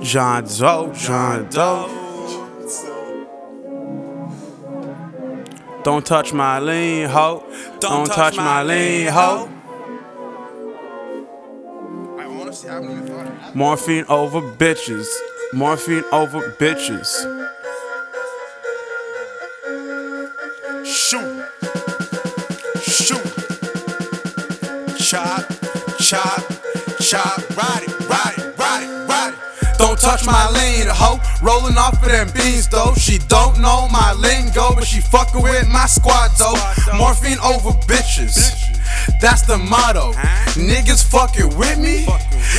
John Doe, John Doe. Don't touch my lean hoe. Don't touch my lean hoe. I honestly haven't even thought of that. Morphine over bitches. Morphine over bitches. Shoot. Shoot. Chop, chop, chop. Ride it, touch my lean, hoe. Rolling off of them beans though. She don't know my lingo, but she fucking with my squad though. Morphine over bitches. That's the motto. Niggas fucking with me,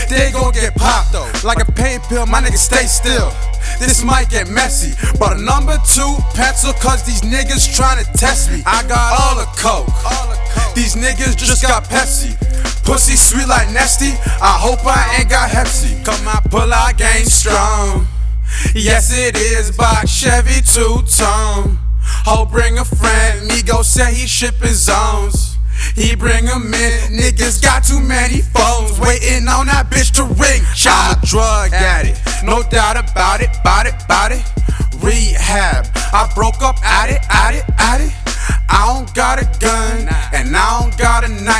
they gon' get popped though. Like a pain pill, my niggas stay still. This might get messy, but a number two pencil, cause these niggas tryna test me. I got all the coke. These niggas just got Pepsi. Pussy sweet like Nestea. I hope I ain't got Hep C. Pull out game strong. Yes, it is by Chevy two tone. Ho, oh, bring a friend. Migo said he shipping zones. He bring 'em in. Niggas got too many phones. Waiting on that bitch to ring. A drug addict. No doubt about it, about it, about it. Rehab. I broke up at it, at it, at it. I don't got a gun and I don't got a knife.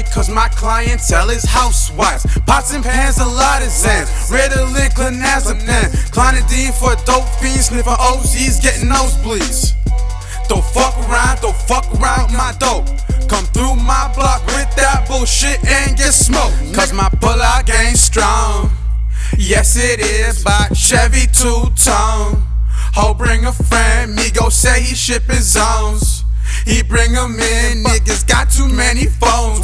I ain't even worried cause my clientele is housewives. Pots and pans, a lot of Xans. Ritalin, clonazepam. Clonidine for dope fiends. Sniffing OZs, getting nosebleeds. Don't fuck around, don't fuck around my dope. Come through my block with that bullshit and get smoked. Cause my pull out game strong. Yes, it is by Chevy two tone. Ho, bring a friend. Migo say he shipping zones. He bring 'em in. Niggas got.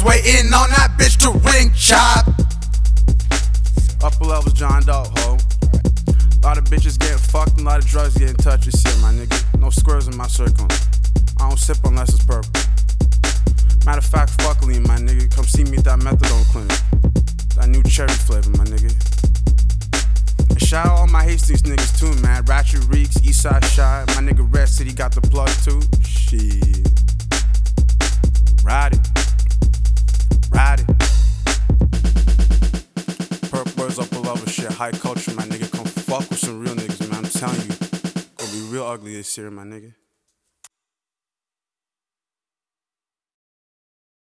Waiting on that bitch to ring chop. Upper levels, John Doe, ho. lot of bitches getting fucked, and a lot of drugs getting touched this year, my nigga. No squares in my circle. I don't sip unless it's purple. Matter of fact, fuck lean, my nigga. Come see me at that methadone clinic. That new cherry flavor, my nigga. And shout out all my Hastings niggas too, man. Ratchet Reeks, Eastside Shy. My nigga Red City got the plug too. Shit. Ride it. Level shit. High culture, my nigga. Come fuck with some real niggas, man. I'm telling you. Gonna be real ugly this year, my nigga.